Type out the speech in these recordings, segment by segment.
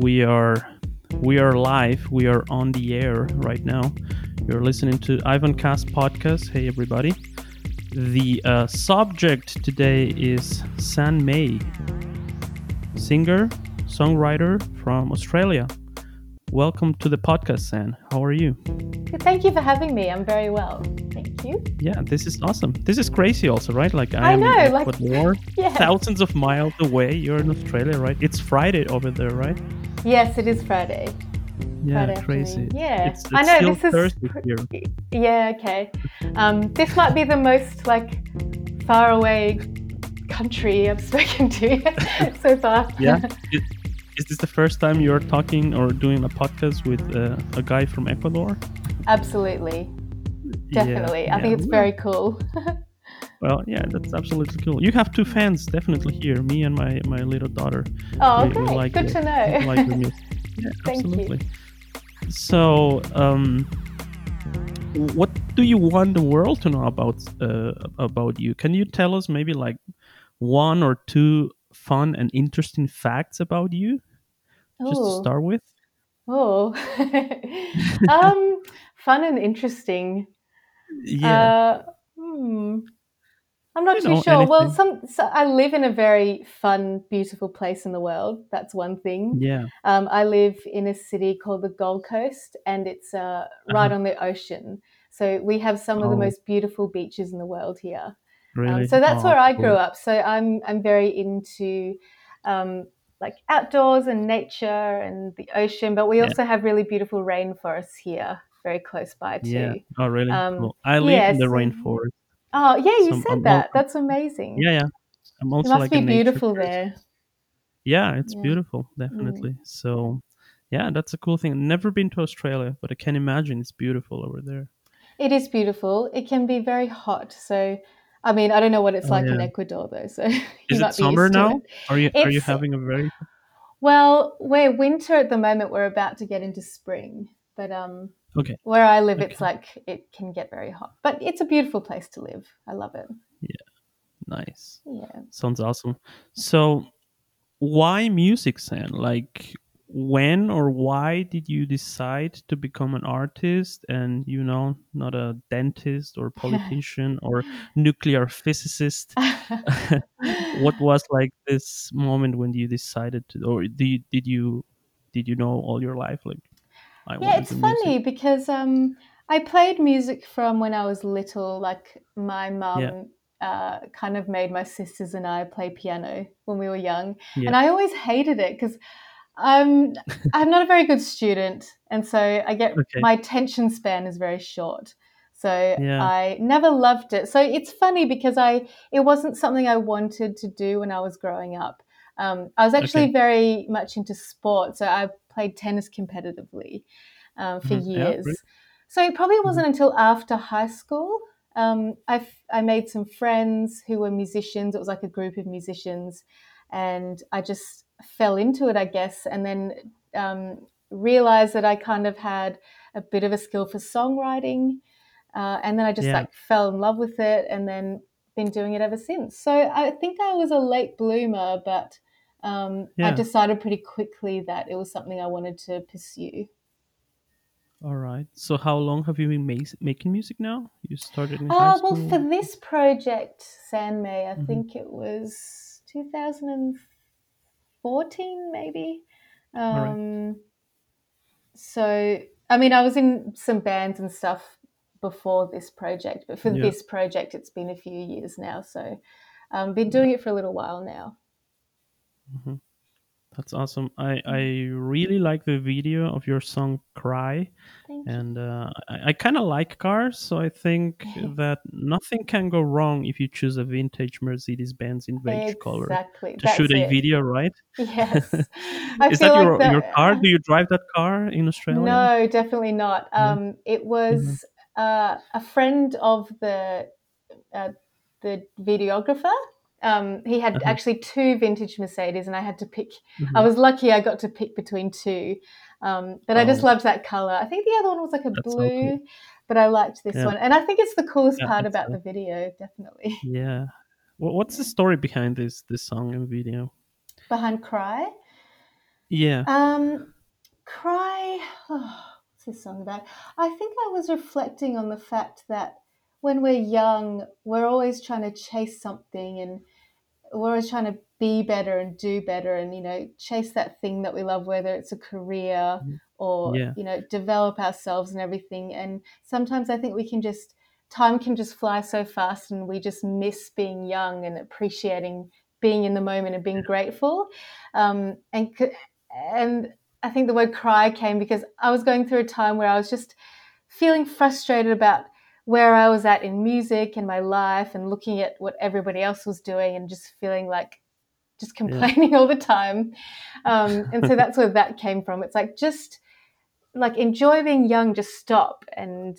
we are we are live. We are on the air right now. You're listening to Ivan Cast podcast. Hey everybody. The uh, subject today is Sam Mae, singer, songwriter from Australia. Welcome to the podcast, Sam. How are you? Thank you for having me. I'm very well. Thank you. Yeah, this is awesome. This is crazy, also, right? Like I am know, in like- Ecuador, thousands of miles away. You're in Australia, right? It's Friday over there, right? Yes, it is Friday. Yeah, Friday crazy. Yeah, it's, it's I know this is. Thursday pr- here. Yeah, okay. Um, this might be the most like far away country I've spoken to so far. Yeah. is, is this the first time you're talking or doing a podcast with uh, a guy from Ecuador? Absolutely, Yeah, definitely. I yeah. think it's very cool. Well, yeah, that's absolutely cool. You have two fans, definitely here. Me and my my little daughter. Oh, We- we okay. like Good it. to know. Like your music. Yeah, Thank you. absolutely. So, um, what do you want the world to know about uh, about you? Can you tell us maybe like one or two fun and interesting facts about you, just to start with? Oh, um, fun and interesting. Yeah. Uh, hmm. I'm not You too know, sure. Well, some so I live in a very fun, beautiful place in the world. That's one thing. yeah. Um, I live in a city called the Gold Coast, and it's uh, right on the ocean. So we have some of the Uh-huh. Oh. most beautiful beaches in the world here. Really. Um, so that's Oh, where I cool. grew up. So I'm I'm very into um, like outdoors and nature and the ocean, but we Yeah. also have really beautiful rainforests here, very close by too. Yeah. Oh, really? Um, cool. I live in the rainforest. Oh yeah, you Some- said I'm that. That's amazing. Yeah, yeah. I'm it must like be beautiful there. Yeah, it's Yeah. Mm. beautiful, definitely. So, yeah, that's a cool thing. Never been to Australia, but I can imagine it's beautiful over there. It is beautiful. It can be very hot. So, I mean, I don't know what it's Oh, like in. Ecuador though. So, Is might it summer now? it. Are you are you having a very Well, we're winter at the moment. We're about to get into spring, but um, okay? where I live, it's like it can get very hot. But it's a beautiful place to live. I love it. Yeah. Nice, Yeah. sounds awesome. So, why music, Sam? Like, when or why did you decide to become an artist and you know not a dentist or politician or nuclear physicist? what was like this moment when you decided to or did you, did you did you know all your life like I yeah, it's do music? funny because um, I played music from when I was little. Like my mum uh, kind of made my sisters and I play piano when we were young, Yeah. and I always hated it because I'm I'm not a very good student, and so I get Okay. my attention span is very short. So Yeah. I never loved it. So it's funny because I it wasn't something I wanted to do when I was growing up. Um, I was actually Okay. very much into sport, so I played tennis competitively um, for Mhm. Years. great. So it probably wasn't until after high school. Um, I, f- I made some friends who were musicians. It was like a group of musicians, and I just fell into it, I guess, and then um, realized that I kind of had a bit of a skill for songwriting, uh, and then I just Yeah. like fell in love with it, and then been doing it ever since. So I think I was a late bloomer, but um, I decided pretty quickly that it was something I wanted to pursue. all right so how long have you been ma- making music now you started in high Uh, school well, for this project, Sam Mae, I Mhm. think it was 2014, maybe. right. Um, So, I mean, I was in some bands and stuff before this project, but for Yeah. this project, it's been a few years now. So, um, been doing it for a little while now. Mhm. That's awesome. I, I really like the video of your song Cry. Thank. And uh, I, I kind of like cars, so I think that nothing can go wrong if you choose a vintage Mercedes Benz in beige color Exactly. to shoot a it. video, right? Yes. Is that like your, that- your car? Do you drive that car in Australia? No, definitely not. No? Um, it was uh, a friend of the uh, the videographer. Um, he had Uh-huh. actually two vintage Mercedes, and I had to pick. Mhm. I was lucky; I got to pick between two. Um, but I just Oh. loved that color. I think the other one was like a That's so blue, cool. but I liked this Yeah. one, and I think it's the coolest Yeah, part about uh, the video. Definitely Yeah. Wha- What's the story behind this this song and video? behind "Cry." Yeah. Um, cry. Oh, what's this song about? I think I was reflecting on the fact that when we're young, we're always trying to chase something and we're always trying to be better and do better and you know chase that thing that we love whether it's a career Mhm. or Yeah. you know develop ourselves and everything and sometimes i think we can just time can just fly so fast and we just miss being young and appreciating being in the moment and being grateful um, and and i think the word cry came because i was going through a time where i was just feeling frustrated about where I was at in music and my life and looking at what everybody else was doing and just feeling like just complaining yeah. all the time. Um, and so that's where that came from. It's like just like enjoy being young, just stop and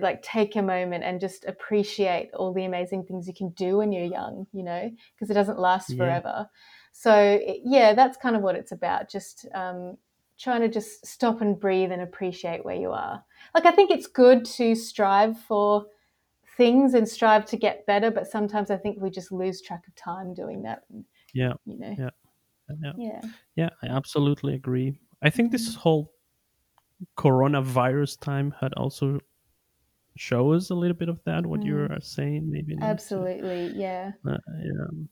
like take a moment and just appreciate all the amazing things you can do when you're young, you know, because it doesn't last Yeah. forever. So yeah, that's kind of what it's about. Just um, trying to just stop and breathe and appreciate where you are. Like I think it's good to strive for things and strive to get better, but sometimes I think we just lose track of time doing that. And, Yeah. you know. Yeah. Yeah. Yeah. Yeah, I absolutely agree. I think this whole coronavirus time had also show us a little bit of that what you are saying maybe. Absolutely. Yeah. Uh, yeah.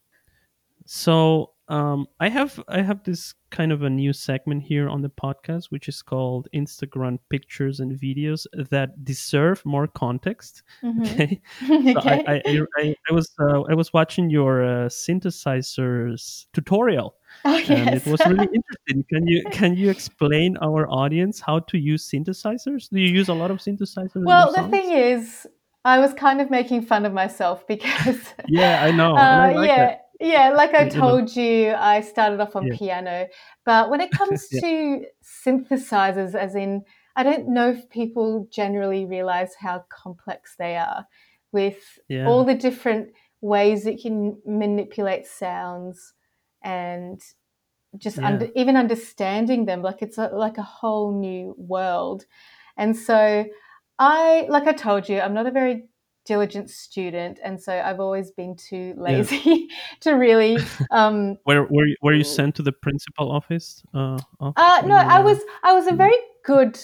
So um, I have I have this kind of a new segment here on the podcast, which is called Instagram pictures and videos that deserve more context. Mhm. Okay, okay. I, I, I, I, I was uh, I was watching your uh, synthesizers tutorial, oh, and yes. it was really interesting. Can you can you explain our audience how to use synthesizers? Do you use a lot of synthesizers? well, the thing is, I was kind of making fun of myself because. Yeah, I know, and I Uh, like yeah, that. Yeah. Like I told you, I started off on Yeah. piano, but when it comes Yeah. to synthesizers, as in, I don't know if people generally realize how complex they are, with Yeah. all the different ways it can manipulate sounds and just under, even understanding them like it's a, like a whole new world and so i like i told you i'm not a very diligent student and so i've always been too lazy to really um Were were you, were you sent to the principal office? Uh, of uh no i was i was a very good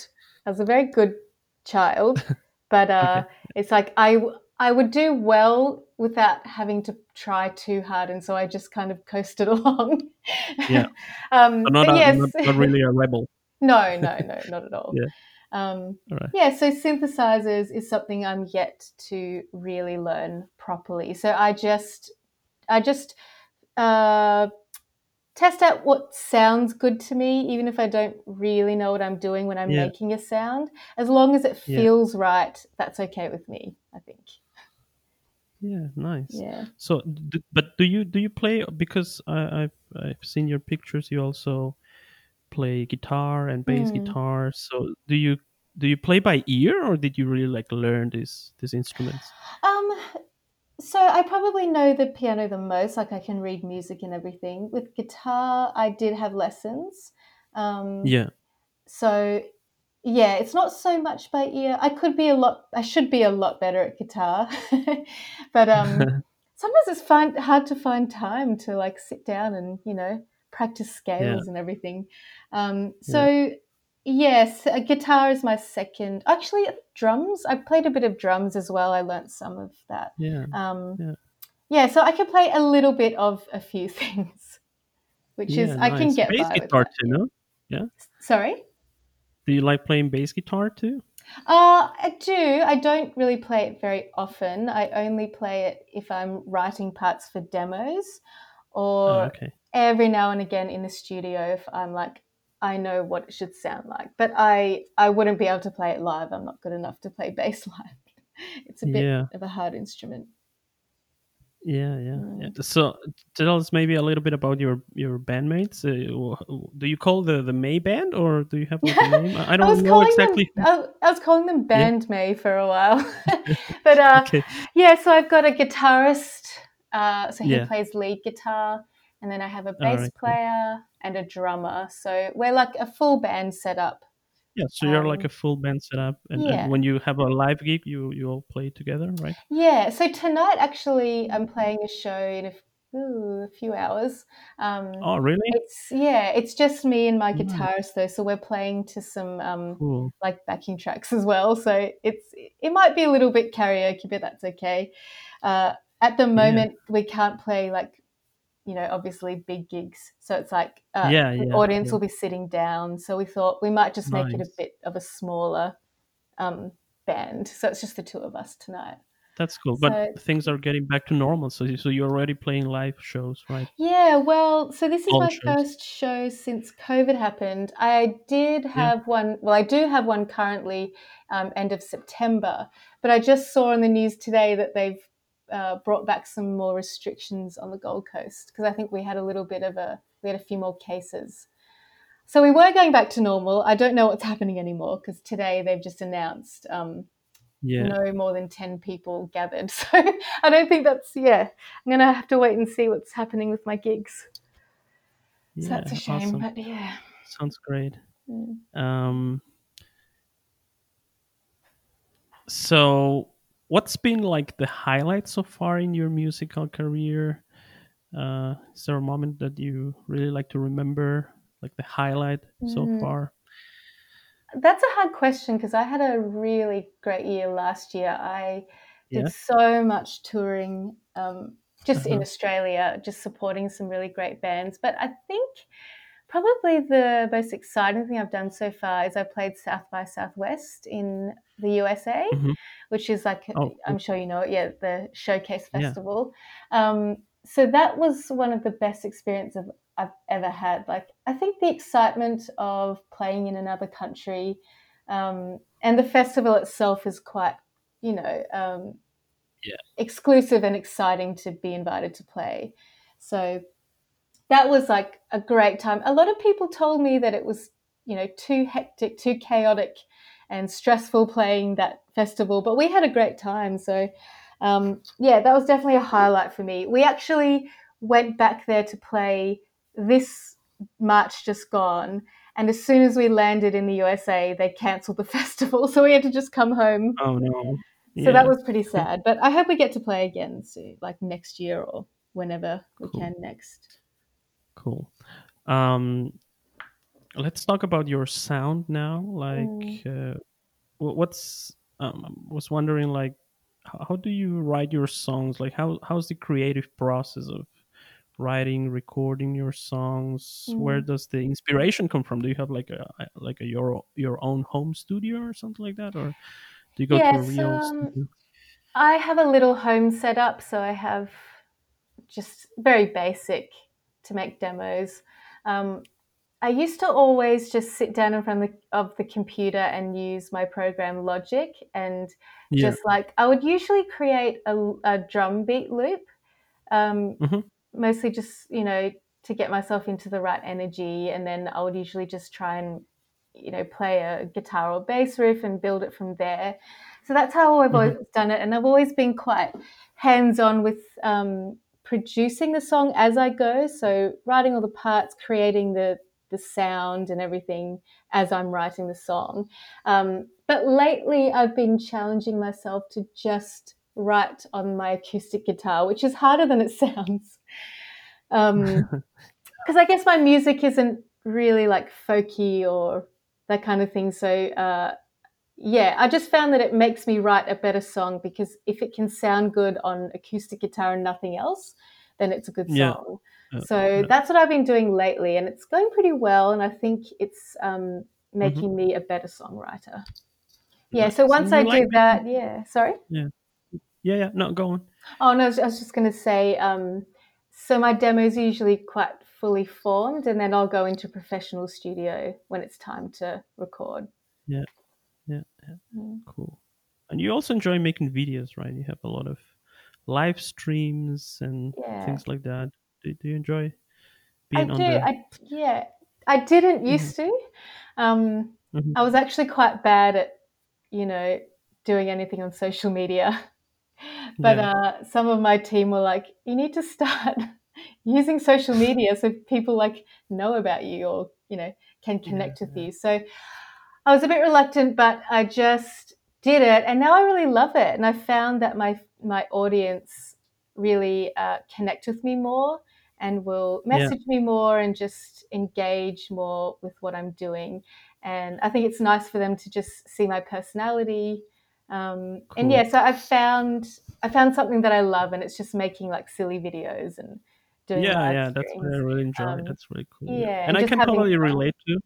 i was a very good child but uh Okay. it's like i i would do well without having to try too hard and so i just kind of coasted along Yeah. um But not, but a, yes not not really a rebel. No, no, no, not at all. Yeah. Um, right. yeah, so synthesizers is something I'm yet to really learn properly. So I just, I just uh, test out what sounds good to me, even if I don't really know what I'm doing when I'm Yeah. making a sound. As long as it Yeah. feels right, that's okay with me. I think. Yeah. Nice. Yeah. So, but do you do you play because I, I've I've seen your pictures. You also play guitar and bass Hmm. guitar. So do you do you play by ear or did you really like learn these these instruments? Um, so I probably know the piano the most. Like I can read music and everything. With guitar, I did have lessons. Um, Yeah. So yeah, it's not so much by ear. I could be a lot. I should be a lot better at guitar, but um, sometimes it's find, hard to find time to like sit down and you know practice scales and everything. Um, so yes, a guitar is my second. Actually, drums. I played a bit of drums as well. I learnt some of that. yeah. Um, Yeah. yeah, so I can play a little bit of a few things, which is Yeah, I can get bass guitar too. yeah. Sorry. Do you like playing bass guitar too? Uh, I do. I don't really play it very often. I only play it if I'm writing parts for demos or Oh, okay. every now and again in the studio if I'm like, I know what it should sound like. But I, I wouldn't be able to play it live. I'm not good enough to play bass live. It's a bit Yeah. of a hard instrument. Yeah, yeah, Mm. yeah. So tell us maybe a little bit about your your bandmates. Uh, do you call the the May band or do you have like a name? I I I don't was know exactly. them. I, I was calling them Band May for a while, but uh, okay. yeah. So I've got a guitarist. Uh, so he Yeah. plays lead guitar, and then I have a bass cool. player and a drummer. So we're like a full band setup. Yeah, so you're like Um, a full band setup, and, yeah. and when you have a live gig, you you all play together, right? Yeah. So tonight, actually, I'm playing a show in a ooh, a few hours. Um, Oh, really? it's yeah, it's just me and my guitarist though, so we're playing to some um, Cool. like backing tracks as well. So it's it might be a little bit karaoke, but that's okay. Uh, at the moment, we can't play like you know obviously big gigs, so it's like uh, Yeah, the yeah, audience yeah. will be sitting down. So we thought we might just make it a bit of a smaller um, band. So it's just the two of us tonight. That's cool. So- But things are getting back to normal. So, so you're already playing live shows, right? Yeah, well, so this is All my shows. first show since COVID happened. I did have one, well, I do have one currently, um, end of September, but I just saw on the news today that they've uh, brought back some more restrictions on the Gold Coast because I think we had a little bit of a, we had a few more cases. So we were going back to normal. I don't know what's happening anymore because today they've just announced um, Yeah. no more than 10 people gathered. So I don't think that's, yeah, I'm going to have to wait and see what's happening with my gigs. So yeah. that's a shame, awesome. but yeah. Sounds great. Mm. Um, so, what's been like the highlight so far in your musical career? Uh, is there a moment that you really like to remember, like the highlight so Mm. far? That's a hard question because I had a really great year last year. I did Yeah. so much touring um, just in Uh-huh. Australia, just supporting some really great bands. But I think probably the most exciting thing I've done so far is I played South by Southwest in the USA, Mhm. which is like, Oh, I'm sure you know it, yeah, the Showcase Yeah. Festival. Um, so that was one of the best experiences I've ever had. Like, I think the excitement of playing in another country um, and the festival itself is quite, you know, um, Yeah. exclusive and exciting to be invited to play. So that was like a great time. A lot of people told me that it was, you know, too hectic, too chaotic, and stressful playing that festival, but we had a great time. So, um, yeah, that was definitely a highlight for me. We actually went back there to play this March just gone. And as soon as we landed in the USA, they cancelled the festival. So we had to just come home. Oh no. So that was pretty sad. But I hope we get to play again soon, like next year or whenever we Cool. can next. Cool. Um, let's talk about your sound now. Like, Mm. uh, what's um, I was wondering, like, how, do you write your songs? Like, how how's the creative process of writing, recording your songs? Where Mm. does the inspiration come from? Do you have like a like a your your own home studio or something like that, or do you go to a real um, studio? I have a little home setup, so I have just very basic to make demos. Um, I used to always just sit down in front of the, of the computer and use my program Logic, and Yeah. just like I would usually create a, a drum beat loop, um, Mhm. mostly just you know to get myself into the right energy, and then I would usually just try and you know play a guitar or bass riff and build it from there. So that's how I've Mhm. always done it, and I've always been quite hands on with um, producing the song as I go. So writing all the parts, creating the the sound and everything as I'm writing the song. Um, but lately, I've been challenging myself to just write on my acoustic guitar, which is harder than it sounds. Because I guess my music isn't really like folky or that kind of thing. So, uh, yeah, I just found that it makes me write a better song because if it can sound good on acoustic guitar and nothing else, then it's a good Yeah. song. Yeah, So yeah. that's what I've been doing lately, and it's going pretty well. And I think it's um, Mm-hmm. making me a better songwriter. Yeah. So once I like do that, yeah. Sorry. Yeah, yeah. No, go on. Oh no, I was I was just going to say. Um, so my demos are usually quite fully formed, and then I'll go into professional studio when it's time to record. Yeah, yeah, yeah. Mm. Cool. And you also enjoy making videos, right? You have a lot of live streams and Yeah. things like that. Do, do you enjoy I being do. on the? I yeah. I didn't Mhm. used to. Um, Mhm. I was actually quite bad at, you know, doing anything on social media. But Yeah. uh, some of my team were like, "You need to start using social media so people like know about you or you know can Yeah, connect with yeah. you." So I was a bit reluctant, but I just did it, and now I really love it. And I found that my my audience really uh, connect with me more and will message yeah. me more and just engage more with what I'm doing. And I think it's nice for them to just see my personality. Um, cool. And yeah, so I found I found something that I love, and it's just making like silly videos and doing. Yeah, yeah, that's what I really enjoy. Um, that's really cool. Yeah, yeah. and, and I can totally fun. relate to.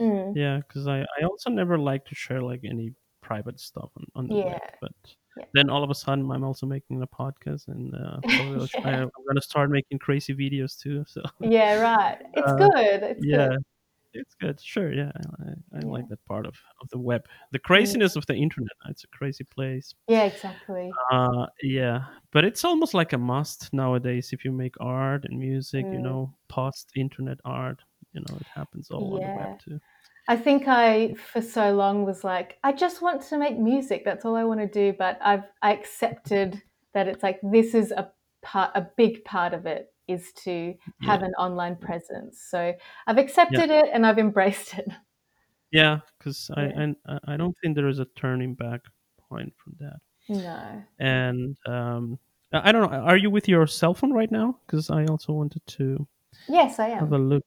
Mm. Yeah, because I I also never like to share like any private stuff on, on the yeah. web, but yeah. then all of a sudden I'm also making a podcast and uh, yeah. I, am gonna start making crazy videos too. So yeah, right. It's uh, good. It's yeah. Good. It's good, sure. Yeah, I, I like that part of, of the web, the craziness of the internet. It's a crazy place. Yeah, exactly. Uh, yeah, but it's almost like a must nowadays. If you make art and music, mm. you know, post internet art, you know, it happens all on the web too. I think I, for so long, was like, I just want to make music. That's all I want to do. But I've I accepted that it's like this is a part, a big part of it is to have yeah. an online presence. So I've accepted yeah. it and I've embraced it. Yeah, because yeah. I, I I don't think there is a turning back point from that. No. And um, I don't know. Are you with your cell phone right now? Because I also wanted to. Yes, I am. Have a look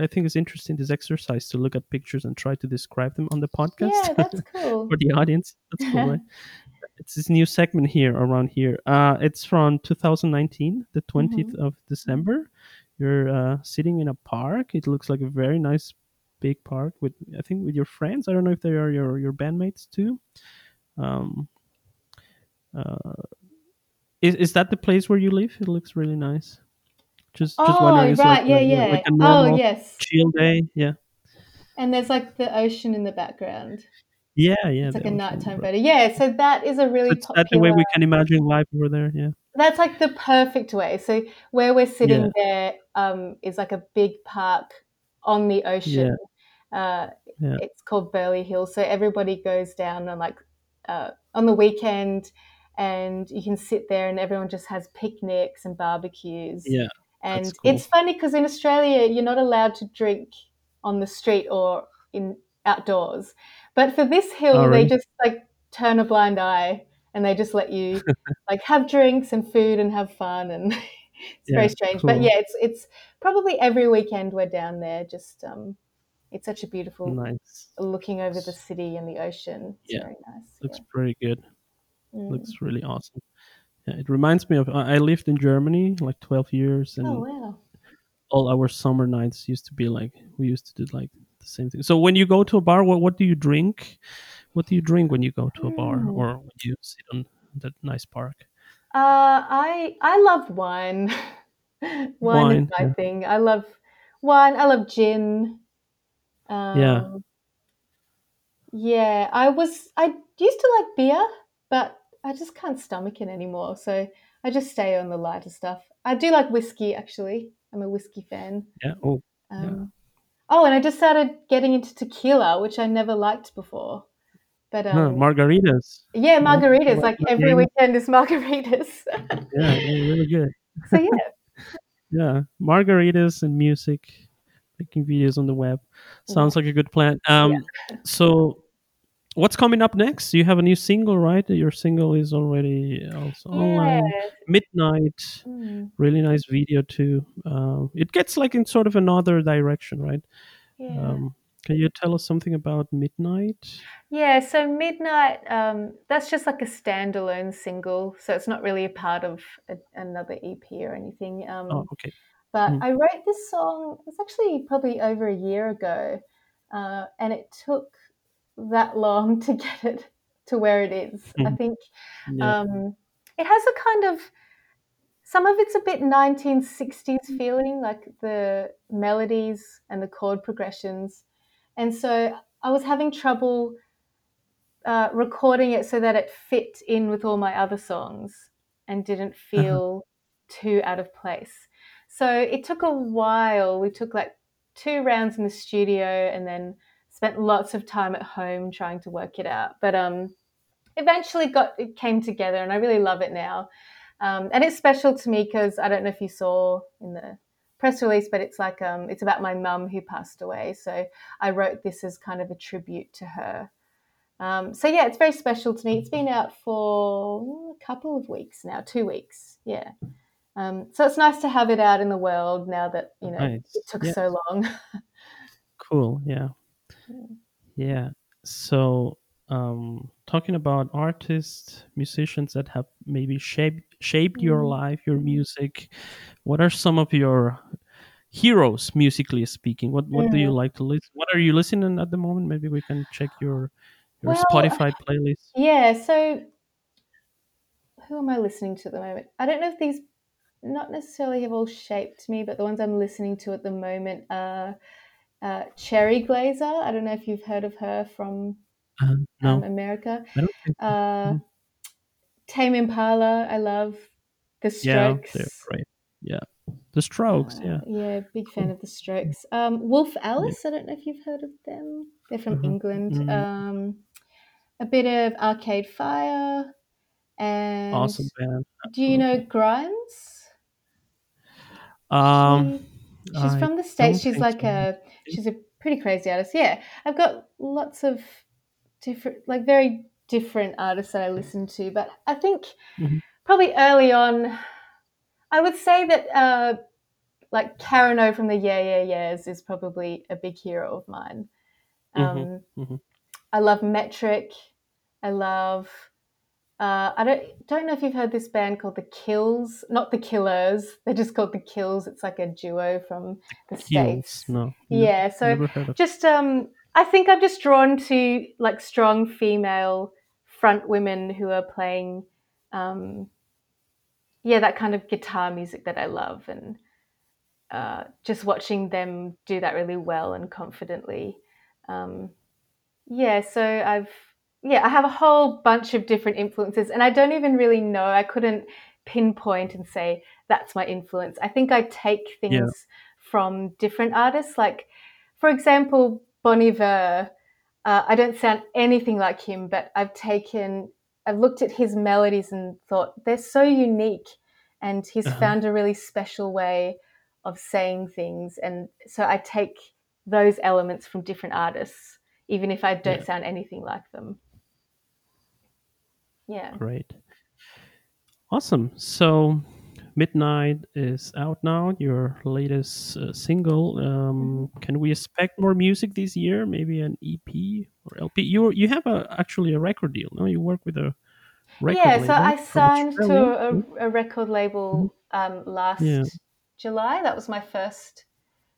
I think it's interesting this exercise to look at pictures and try to describe them on the podcast. Yeah, that's cool for the audience. That's cool, right? It's this new segment here around here. Uh, it's from 2019, the 20th mm-hmm. of December. You're uh, sitting in a park. It looks like a very nice big park with I think with your friends. I don't know if they are your your bandmates too. Um, uh, is is that the place where you live? It looks really nice. Just oh, just wondering. right, like yeah, yeah. Like oh, yes. Chill day, yeah. And there's like the ocean in the background. Yeah, yeah. It's like a nighttime photo. Yeah, so that is a really so popular. That's the way we can imagine life over there. Yeah. That's like the perfect way. So where we're sitting yeah. there um, is like a big park on the ocean. Yeah. Uh, yeah. It's called Burleigh Hill. So everybody goes down on like uh, on the weekend, and you can sit there, and everyone just has picnics and barbecues. Yeah. And cool. it's funny because in Australia, you're not allowed to drink on the street or in outdoors. But for this hill, oh, really? they just like turn a blind eye and they just let you like have drinks and food and have fun and it's yeah, very strange. Cool. But yeah, it's it's probably every weekend we're down there. Just um, it's such a beautiful nice looking over the city and the ocean. It's yeah, very nice. Looks yeah. pretty good. Mm. Looks really awesome. It reminds me of I lived in Germany like 12 years, and oh, wow. all our summer nights used to be like we used to do like the same thing. So when you go to a bar, what what do you drink? What do you drink when you go to a bar, mm. or when you sit on that nice park? Uh, I I love wine. wine, wine, is my yeah. thing. I love wine. I love gin. Um, yeah. Yeah, I was. I used to like beer, but I just can't stomach it anymore. So I just stay on the lighter stuff. I do like whiskey actually. I'm a whiskey fan. Yeah. Oh. Um, yeah. Oh, and I just started getting into tequila, which I never liked before. But um, huh, margaritas. Yeah, margaritas. Like every weekend is margaritas. yeah, really good. So yeah. yeah, margaritas and music, making videos on the web. Sounds yeah. like a good plan. Um, yeah. so what's coming up next? You have a new single, right? Your single is already also yeah. online. Midnight, mm. really nice video too. Uh, it gets like in sort of another direction, right? Yeah. Um, can you tell us something about Midnight? Yeah, so Midnight, um, that's just like a standalone single. So it's not really a part of a, another EP or anything. Um, oh, okay. But mm. I wrote this song, it's actually probably over a year ago. Uh, and it took that long to get it to where it is. I think yeah. um, it has a kind of some of it's a bit 1960s feeling, like the melodies and the chord progressions. And so I was having trouble uh, recording it so that it fit in with all my other songs and didn't uh-huh. feel too out of place. So it took a while. We took like two rounds in the studio and then spent lots of time at home trying to work it out. But um, eventually got it came together, and I really love it now. Um, and it's special to me because I don't know if you saw in the press release, but it's like um, it's about my mum who passed away. So I wrote this as kind of a tribute to her. Um, so yeah, it's very special to me. It's been out for a couple of weeks now, two weeks. Yeah. Um, so it's nice to have it out in the world now that you know Nice. it took Yeah. so long. Cool. Yeah. Yeah. So, um, talking about artists, musicians that have maybe shaped shaped your Mm. life, your music. What are some of your heroes, musically speaking? What What do you Mm. like to listen? What are you listening at the moment? Maybe we can check your your Well, Spotify playlist. Yeah, so who am I listening to at the moment? I don't know if these not necessarily have all shaped me, but the ones I'm listening to at the moment are uh, Cherry Glazerr. I don't know if you've heard of her from Uh, no, um, America. I don't so. Uh, Mhm. Tame Impala, I love. The Yeah, Strokes. they're great. Yeah, The Strokes. Uh, Yeah. yeah, big fan of the Strokes. Um, Wolf Alice, I don't know if you've heard of them. They're from Mhm. England. Mm. Um, a bit of Arcade Fire, and Awesome band. do you know. Grimes? Um, She, she's I from the states. She's like so. a she's a pretty crazy artist. Yeah, I've got lots of different, like very different artists that I listen to. But I think Mhm. probably early on, I would say that uh, like Karen O from the Yeah Yeah Yeahs is probably a big hero of mine. Um, Mhm, mhm. I love Metric. I love. Uh, I don't don't know if you've heard this band called the Kills, not the Killers. They're just called the Kills. It's like a duo from the Kills. states. No. Yeah, so Never heard of. just um, I think I'm just drawn to like strong female front women who are playing, um, yeah, that kind of guitar music that I love, and uh, just watching them do that really well and confidently. Um, yeah, so I've yeah, I have a whole bunch of different influences, and I don't even really know. I couldn't pinpoint and say that's my influence. I think I take things Yeah. from different artists. Like, for example, Bon Iver. Uh, I don't sound anything like him, but I've taken, I've looked at his melodies and thought they're so unique, and he's Uh-huh. found a really special way of saying things, and so I take those elements from different artists, even if I don't Yeah. sound anything like them. Yeah. Great. Awesome. So, Midnight is out now. Your latest uh, single. Um, Can we expect more music this year? Maybe an EP or LP? You you have a actually a record deal. No, you work with a record yeah, label. so I signed to a, a record label um, last Yeah. July. That was my first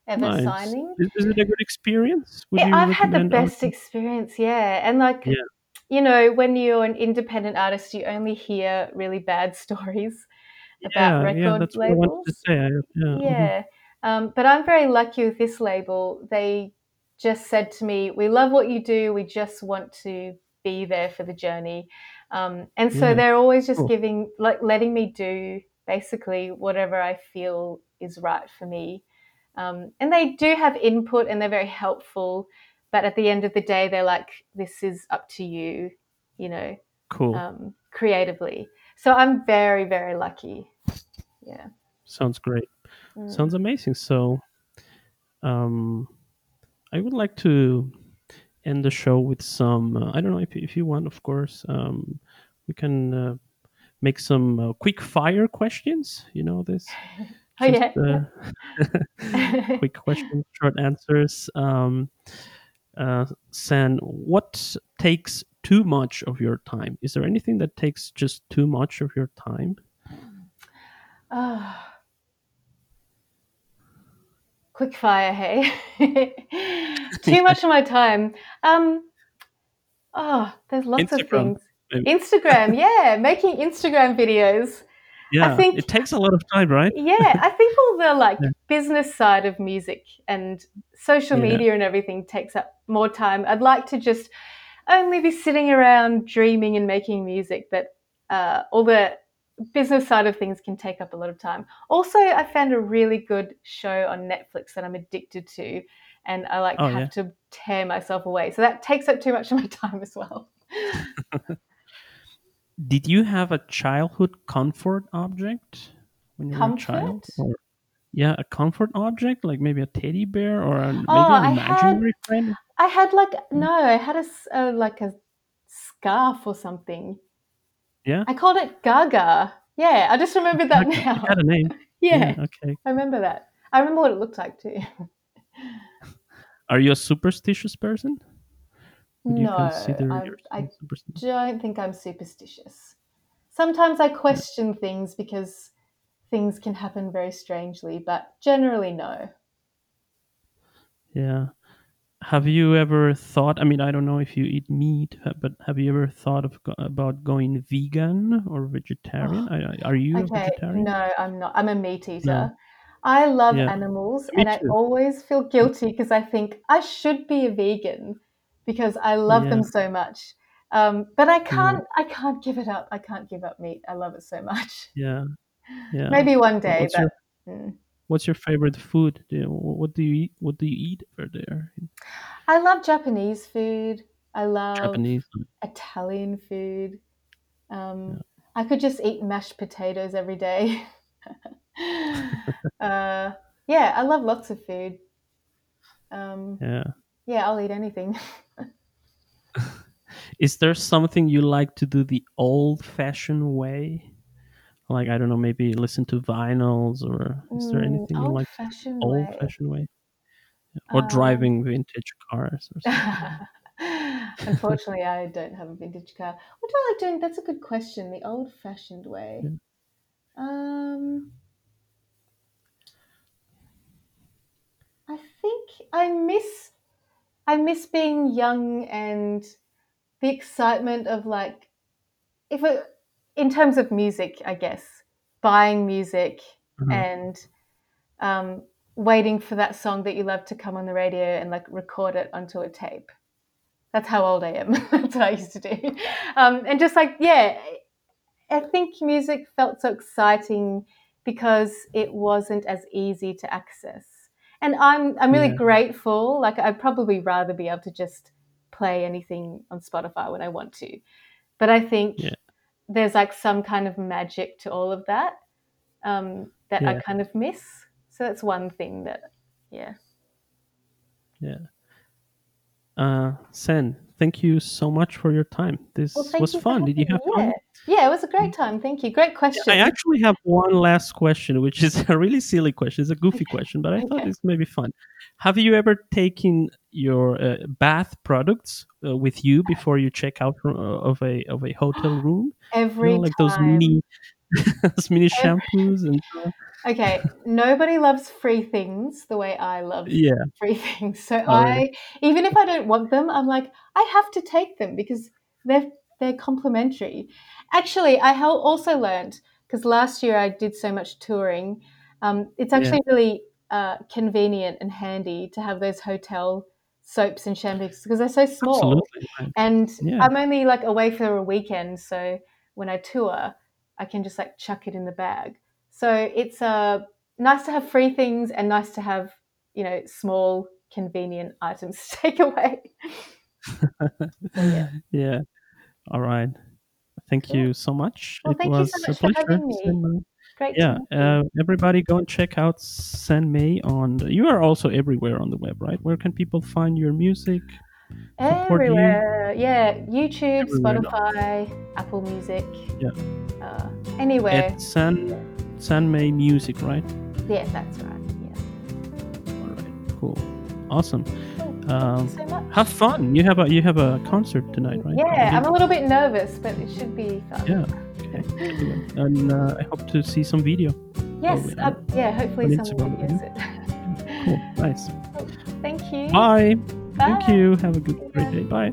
ever Nice. signing. Is, is it a good experience? Would Yeah, I've had the best artists? experience, yeah. And like, Yeah. You know, when you're an independent artist, you only hear really bad stories about Yeah, record yeah, that's what I labels. wanted to say. I, yeah, mhm. Um, but I'm very lucky with this label. They just said to me, We love what you do. We just want to be there for the journey. Um, and so Yeah, they're always just cool. giving, like, letting me do basically whatever I feel is right for me. Um, and they do have input and they're very helpful. But at the end of the day, they're like, This is up to you, you know, Cool. um, creatively. So I'm very, very lucky. Yeah. Sounds great. Mm. Sounds amazing. So, um, I would like to end the show with some. Uh, I don't know if if you want, of course. Um, we can uh, make some uh, quick fire questions. You know this. Oh, yeah. uh, quick questions, short answers. Um, uh, Sam, what takes too much of your time? Is there anything that takes just too much of your time? Ah. quick fire, hey. Too much of my time. Um, oh, there's lots of things. maybe. Instagram, yeah, making Instagram videos. Yeah, I think- it takes a lot of time, right? Yeah, I think all the like Yeah. business side of music and social Yeah. media and everything takes up more time. I'd like to just only be sitting around dreaming and making music, but uh, all the business side of things can take up a lot of time. Also, I found a really good show on Netflix that I'm addicted to, and I like Oh, have yeah. to tear myself away. So that takes up too much of my time as well. Did you have a childhood comfort object when you were a child? Or, yeah, a comfort object, like maybe a teddy bear or a, maybe Oh, an I had- imaginary friend. I had like mm. no, I had a s- like a scarf or something. Yeah? I called it Gaga. Yeah, I just remembered that now. It had a name. Yeah, Okay. I remember that. I remember what it looked like too. Are you a superstitious person? Would you no, consider I, yourself I superstitious? don't think I'm superstitious. Sometimes I question things because things can happen very strangely, but generally, no. Yeah. Have you ever thought? I mean, I don't know if you eat meat, but have you ever thought of about going vegan or vegetarian? I- are you a Okay, vegetarian? no, I'm not. I'm a meat eater. I love Yeah. animals Me and I always feel guilty because I think I should be a vegan because I love them so much. Um, but I can't I can't give it up. I can't give up meat. I love it so much. Yeah. Yeah. Maybe one day, What's but your mm. What's your favorite food? Do you- What do you eat? What do you eat over there? I love Japanese food. I love Japanese. Italian food. Um, I could just eat mashed potatoes every day. uh, yeah, I love lots of food. Um, Yeah. yeah, I'll eat anything. Is there something you like to do the old-fashioned way? Like I don't know, maybe listen to vinyls, or is there Mm, anything you like old-fashioned way. old-fashioned way? Or Um, driving vintage cars or something? Unfortunately, I don't have a vintage car. What do I like doing? That's a good question. The old-fashioned way. Yeah. Um, I think I miss I miss being young and the excitement of like if it, in terms of music, I guess buying music Mhm. and um, waiting for that song that you love to come on the radio and like record it onto a tape. That's how old I am. That's what I used to do. Um, and just like, yeah, I think music felt so exciting because it wasn't as easy to access. And I'm I'm really Yeah. grateful. Like I'd probably rather be able to just play anything on Spotify when I want to. But I think Yeah. There's like some kind of magic to all of that um, that I kind of miss. So that's one thing that, yeah. Yeah. Uh, Sam, thank you so much for your time. This Well, was fun. Did you have me. fun? Yeah. yeah, it was a great time. Thank you. Great question. I actually have one last question, which is a really silly question. It's a goofy question, but I thought Okay. this may be fun. Have you ever taken your uh, bath products uh, with you before you check out from, uh, of a of a hotel room? You Every know, like those mini those mini Every- shampoos and. Okay, nobody loves free things the way I love Yeah, free things. So Oh, really? I, even if I don't want them, I'm like, I have to take them because they're they're complimentary. Actually, I also learned because last year I did so much touring. Um, it's Yeah. actually really uh, convenient and handy to have those hotel soaps and shampoos because they're so small. absolutely. And Yeah. I'm only like away for a weekend, so when I tour, I can just like chuck it in the bag. So it's uh, nice to have free things and nice to have, you know, small, convenient items to take away. yeah. yeah. All right. Thank you so much. Well, it thank you was so a much for pleasure. having me. Great. yeah uh, everybody go and check out Sam Mae on you are also everywhere on the web right where can people find your music support you? Everywhere. Yeah. YouTube, Everywhere. Spotify, Apple Music. Yeah. Uh, anywhere. at Sam Sam Mae Music right yeah, that's right. Yeah. all right cool awesome Cool. um, you so much. have fun you have a you have a concert tonight right Yeah, I'm a little bit nervous, but it should be fun. yeah okay should be good. and uh, I hope to see some video Yes, Probably. uh, yeah, hopefully On someone Instagram, videos it. cool nice Thank you. bye thank you have a good great day bye